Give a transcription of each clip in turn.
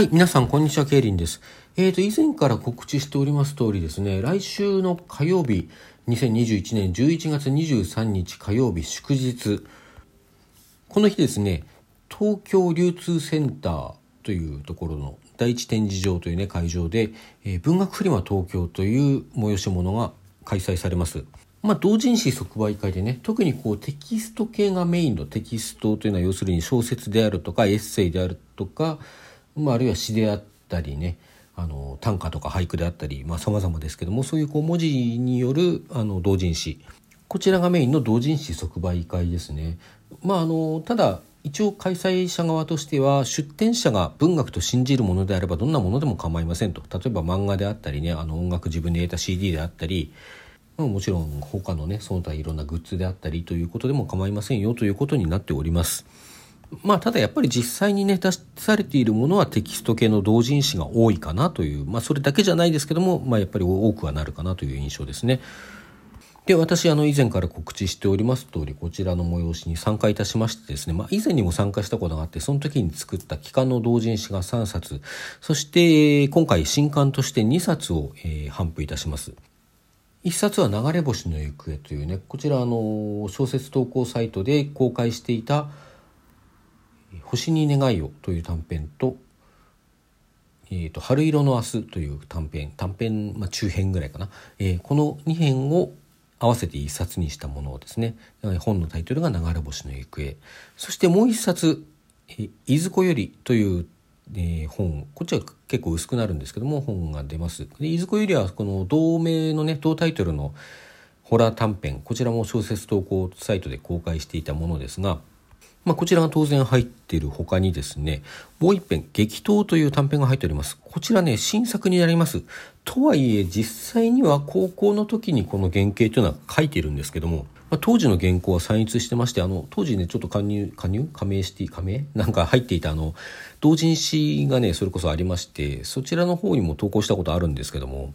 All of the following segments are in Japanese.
はい、皆さん、こんにちは、ケイリンです。えーと、以前から告知しております通りですね、来週の火曜日、2021年11月23日火曜日祝日、この日ですね、東京流通センターというところの第一展示場というね、会場で、えー、文学フリマ東京という催し物が開催されます。まあ、同人誌即売会でね、特にこうテキスト系がメインのテキストというのは要するに小説であるとかエッセイであるとか、まあ、あるいは詩であったりねあの短歌とか俳句であったりさまざ、まですけどもそういうこう文字によるあの同人誌こちらがメインの同人誌即売会ですね。まあ、あのただ一応開催者側としては出展者が文学と信じるものであればどんなものでも構いませんと例えば漫画であったりねあの音楽自分で得た CD であったり、まあ、もちろん他のねその他いろんなグッズであったりということでも構いませんよということになっております。まあ、ただやっぱり実際にね出されているものはテキスト系の同人誌が多いかなという、まあ、それだけじゃないですけども、まあ、やっぱり多くはなるかなという印象ですね。で私あの以前から告知しております通りこちらの催しに参加いたしましてですね、まあ、以前にも参加したことがあってその時に作った期間の同人誌が3冊そして今回新刊として2冊を、えー、頒布いたします。一冊は流れ星の行方というねこちらあの小説投稿サイトで公開していた星に願いをという短編と、えーと、春色の明日という短編、短編、まあ、中編ぐらいかな。えー、この2編を合わせて一冊にしたものをですね、本のタイトルが流れ星の行方。そしてもう一冊、いずこよりという、えー、本、こっちは結構薄くなるんですけども、本が出ます。でいずこよりはこの同名のね、同タイトルのホラー短編、こちらも小説投稿サイトで公開していたものですが、まあ、こちらが当然入っている他にですね、もう一編、激闘という短編が入っております。こちらね、新作になります。とはいえ、実際には高校の時にこの原型というのは書いているんですけども、まあ、当時の原稿は散逸してまして、あの、当時ね、ちょっと加入、加入？加盟して、加盟？なんか入っていたあの、同人誌がね、それこそありまして、そちらの方にも投稿したことあるんですけども、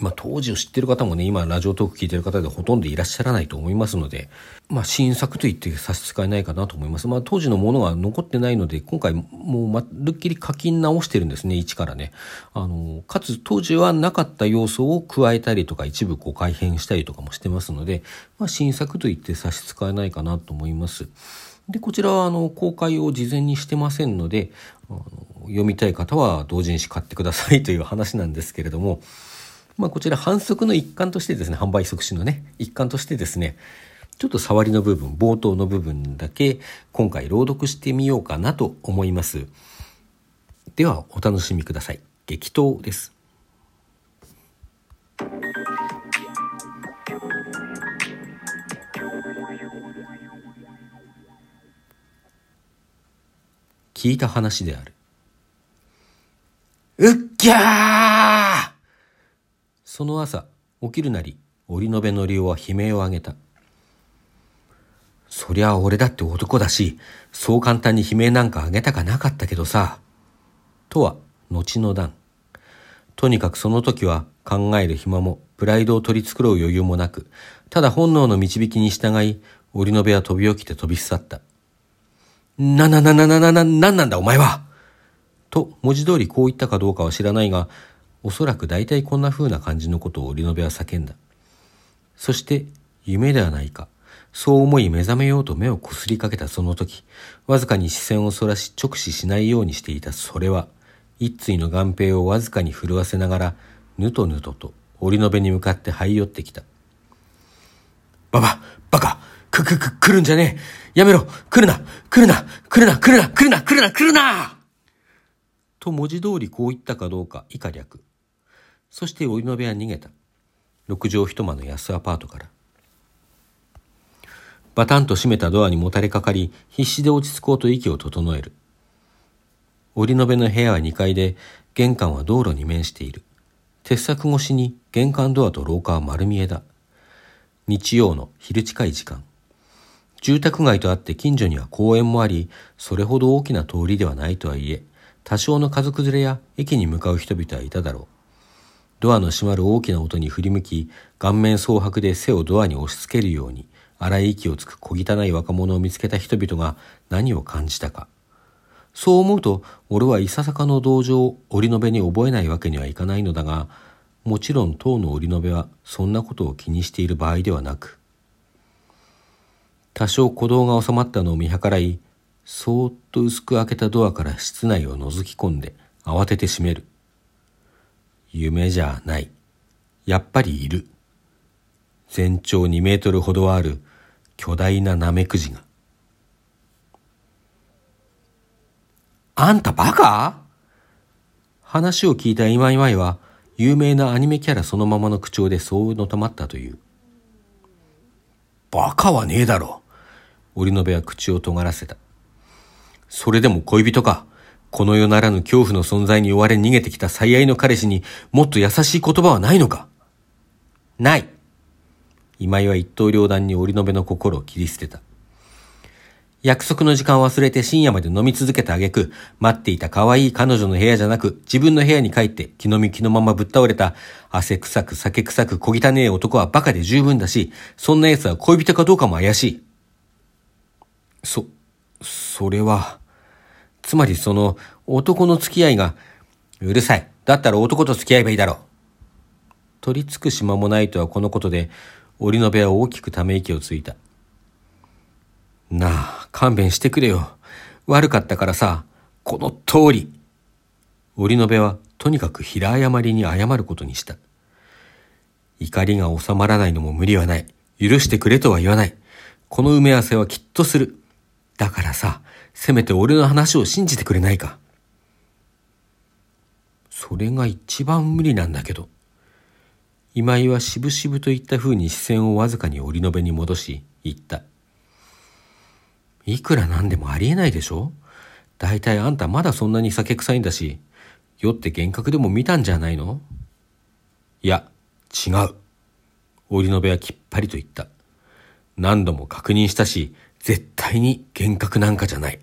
まあ、当時を知ってる方もね、今ラジオトーク聞いてる方でほとんどいらっしゃらないと思いますので、まあ、新作と言って差し支えないかなと思います。まあ、当時のものが残ってないので、今回もうまるっきり書き直してるんですね、一からね。あの、かつ当時はなかった要素を加えたりとか、一部こう改変したりとかもしてますので、まあ、新作と言って差し支えないかなと思います。で、こちらはあの、公開を事前にしてませんので、あの読みたい方は同人誌買ってくださいという話なんですけれども、まあ、こちら反則の一環としてですね、販売促進のね、一環としてですね、ちょっと触りの部分、冒頭の部分だけ今回朗読してみようかなと思います。ではお楽しみください。激闘です。聞いた話である。うっぎゃーその朝、起きるなり、折の部の竜は悲鳴を上げた。そりゃ俺だって男だし、そう簡単に悲鳴なんかあげたかなかったけどさ。とは、後の段。とにかくその時は考える暇も、プライドを取り繕う余裕もなく、ただ本能の導きに従い、折の部は飛び起きて飛び去った。な、な、な、な、な、な、な、なんなんだお前はと、文字通りこう言ったかどうかは知らないが、おそらく大体こんな風な感じのことを織部は叫んだ。そして、夢ではないか。そう思い目覚めようと目をこすりかけたその時、わずかに視線をそらし直視しないようにしていたそれは、一対の眼平をわずかに震わせながら、ぬとぬとと織部に向かって這い寄ってきた。バババカく、く、く、来るんじゃねえ。やめろ。来るな。来るな。来るな。来るな。来るな。来るな。来るな。と文字通りこう言ったかどうか以下略。そしておの部は逃げた。六畳一間の安アパートから。バタンと閉めたドアにもたれかかり、必死で落ち着こうと息を整える。折の部の部屋は2階で、玄関は道路に面している。鉄柵越しに玄関ドアと廊下は丸見えだ。日曜の昼近い時間。住宅街とあって近所には公園もあり、それほど大きな通りではないとはいえ、多少の家崩れや駅に向かう人々はいただろう。ドアの閉まる大きな音に振り向き、顔面蒼白で背をドアに押し付けるように、荒い息をつく小汚い若者を見つけた人々が何を感じたか。そう思うと、俺はいささかの同情を織延べに覚えないわけにはいかないのだが、もちろん当の織延べはそんなことを気にしている場合ではなく、多少鼓動が収まったのを見計らい、そーっと薄く開けたドアから室内を覗き込んで慌てて閉める。夢じゃない。やっぱりいる。全長2メートルほどある巨大なナメクジが。あんたバカ？話を聞いた今今井は有名なアニメキャラそのままの口調でそうのたまったという。バカはねえだろ。織野部は口を尖らせた。それでも恋人か。この世ならぬ恐怖の存在に追われ逃げてきた最愛の彼氏にもっと優しい言葉はないのか？ない。今井は一刀両断に織野部の心を切り捨てた。約束の時間を忘れて深夜まで飲み続けた挙句、待っていた可愛い彼女の部屋じゃなく、自分の部屋に帰って気の身気のままぶっ倒れた、汗臭く酒臭く小汚ねえ男はバカで十分だし、そんな奴は恋人かどうかも怪しい。そ、それは、つまりその男の付き合いが、うるさい。だったら男と付き合えばいいだろう。取り付く島もないとはこのことで、折の部は大きくため息をついた。なあ、勘弁してくれよ。悪かったからさ、この通り。折の部はとにかく平誤りに謝ることにした。怒りが収まらないのも無理はない。許してくれとは言わない。この埋め合わせはきっとする。だからさ、せめて俺の話を信じてくれないか。それが一番無理なんだけど。今井は渋々といった風に視線をわずかに折り延べに戻し、言った。いくらなんでもありえないでしょ大体あんたまだそんなに酒臭いんだし、酔って幻覚でも見たんじゃないのいや、違う。折り延べはきっぱりと言った。何度も確認したし、絶対に幻覚なんかじゃない。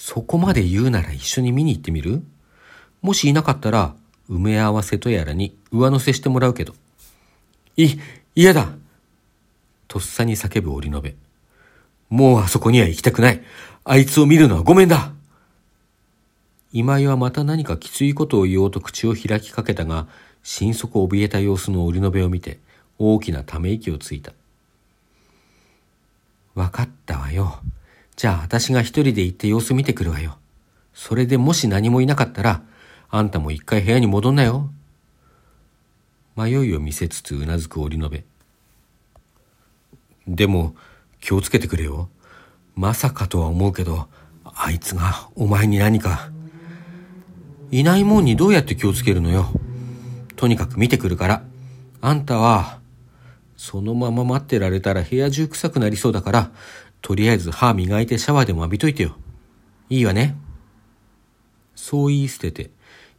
そこまで言うなら一緒に見に行ってみる？もしいなかったら、埋め合わせとやらに上乗せしてもらうけど。い、嫌だとっさに叫ぶ織延。もうあそこには行きたくない。あいつを見るのはごめんだ今井はまた何かきついことを言おうと口を開きかけたが、心底怯えた様子の織延を見て、大きなため息をついた。わかったわよ。じゃあ私が一人で行って様子見てくるわよ。それでもし何もいなかったら、あんたも一回部屋に戻んなよ。迷いを見せつつうなずく織延。でも、気をつけてくれよ。まさかとは思うけど、あいつがお前に何か。いないもんにどうやって気をつけるのよ。とにかく見てくるから。あんたは、そのまま待ってられたら部屋中臭くなりそうだから、とりあえず歯磨いてシャワーでも浴びといてよ。いいわね。そう言い捨てて、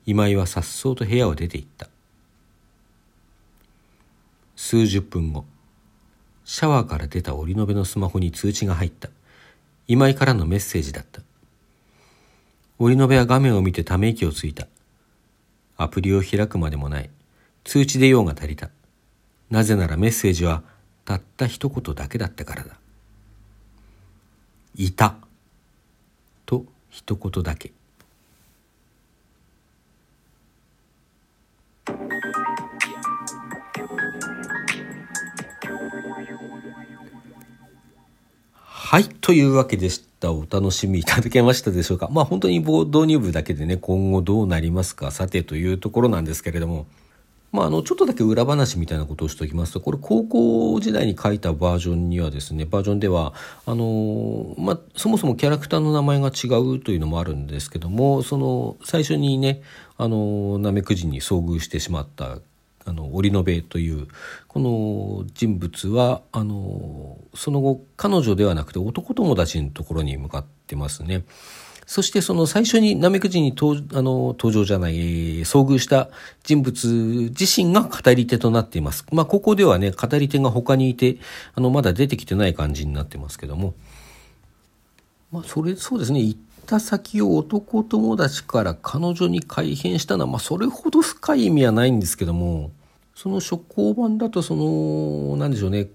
今井は颯爽と部屋を出て行った。数十分後、シャワーから出た折り延のスマホに通知が入った。今井からのメッセージだった。折り延は画面を見てため息をついた。アプリを開くまでもない。通知で用が足りた。なぜならメッセージはたった一言だけだったからだ。いた。と一言だけ。はい。というわけでした。お楽しみいただけましたでしょうか。まあ本当に導入部だけでね、今後どうなりますか、さてというところなんですけれども、まあ、あの、ちょっとだけ裏話みたいなことをしておきますと、これ高校時代に書いたバージョンにはですね、バージョンでは、あの、まあ、そもそもキャラクターの名前が違うというのもあるんですけども、その、最初にね、あの、ナメクジに遭遇してしまったあの織野部というこの人物はあのその後彼女ではなくて男友達のところに向かってますね。そしてその最初にナメクジに登あの登場じゃない、遭遇した人物自身が語り手となっています。まあ、ここではね、語り手が他にいて、あの、まだ出てきてない感じになってますけども。まあ、それ、そうですね。行った先を男友達から彼女に改変したのは、まあ、それほど深い意味はないんですけども、その初行版だと、その、なんでしょうね。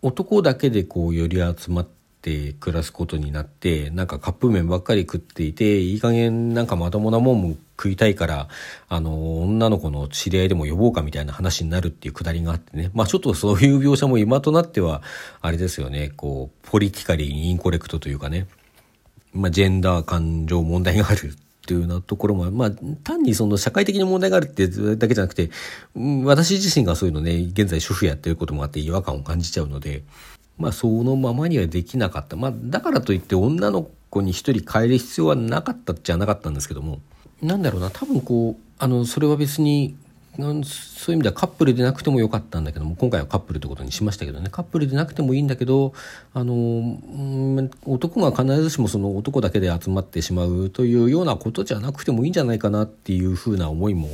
男だけでこう、寄り集まっって暮らすことになってなんかカップ麺ばっかり食っていていい加減なんかまともなもんも食いたいからあの女の子の知り合いでも呼ぼうかみたいな話になるっていうくだりがあってね。まあちょっとそういう描写も今となってはあれですよね。こうポリティカリーインコレクトというかね。まあジェンダー感情問題があるっていうようなところも、まあ、単にその社会的に問題があるってだけじゃなくて、私自身がそういうのね、現在主婦やってることもあって違和感を感じちゃうので、まあ、そのままにはできなかった。まあ、だからといって女の子に一人変える必要はなかったっちゃなかったんですけども、なんだろうな、多分こう、あの、それは別にそういう意味ではカップルでなくてもよかったんだけども今回はカップルってことにしましたけどねカップルでなくてもいいんだけどあの、男が必ずしもその男だけで集まってしまうというようなことじゃなくてもいいんじゃないかなっていうふうな思いも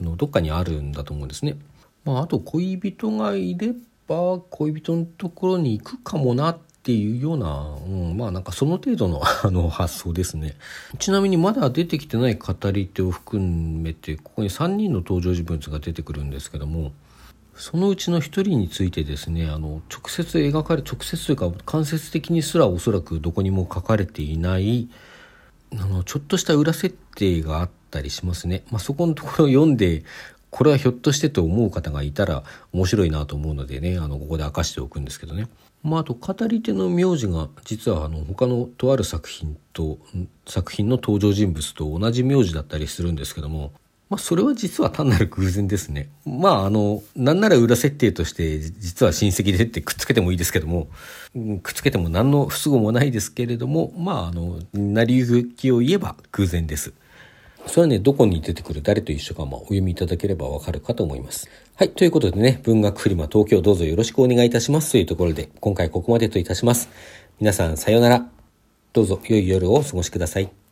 あのどっかにあるんだと思うんですね。まあ、あと恋人がいれば恋人のところに行くかもなっていうような、うん、まあなんかその程度の あの発想ですね。ちなみにまだ出てきてない語り手を含めて、ここに3人の登場人物が出てくるんですけども、そのうちの1人についてですね、あの、直接描かれ、直接というか間接的にすらおそらくどこにも書かれていない、あの、ちょっとした裏設定があったりしますね。まあ、そこのところを読んで、これはひょっとしてと思う方がいたら面白いなと思うのでね、あの、ここで明かしておくんですけどね。まあ、あと語り手の名字が実はあの他のとある作品と作品の登場人物と同じ名字だったりするんですけども、まあ、それは実は単なる偶然ですね。まあ、あの、なんなら裏設定として、実は親戚でってくっつけてもいいですけども、くっつけても何の不都合もないですけれども、まあ、あの、成り行きを言えば偶然です。それはね、どこに出てくる誰と一緒かまあお読みいただければわかるかと思います。はい。ということでね、文学フリマ東京どうぞよろしくお願いいたしますというところで、今回ここまでといたします。皆さんさようなら。どうぞ良い夜をお過ごしください。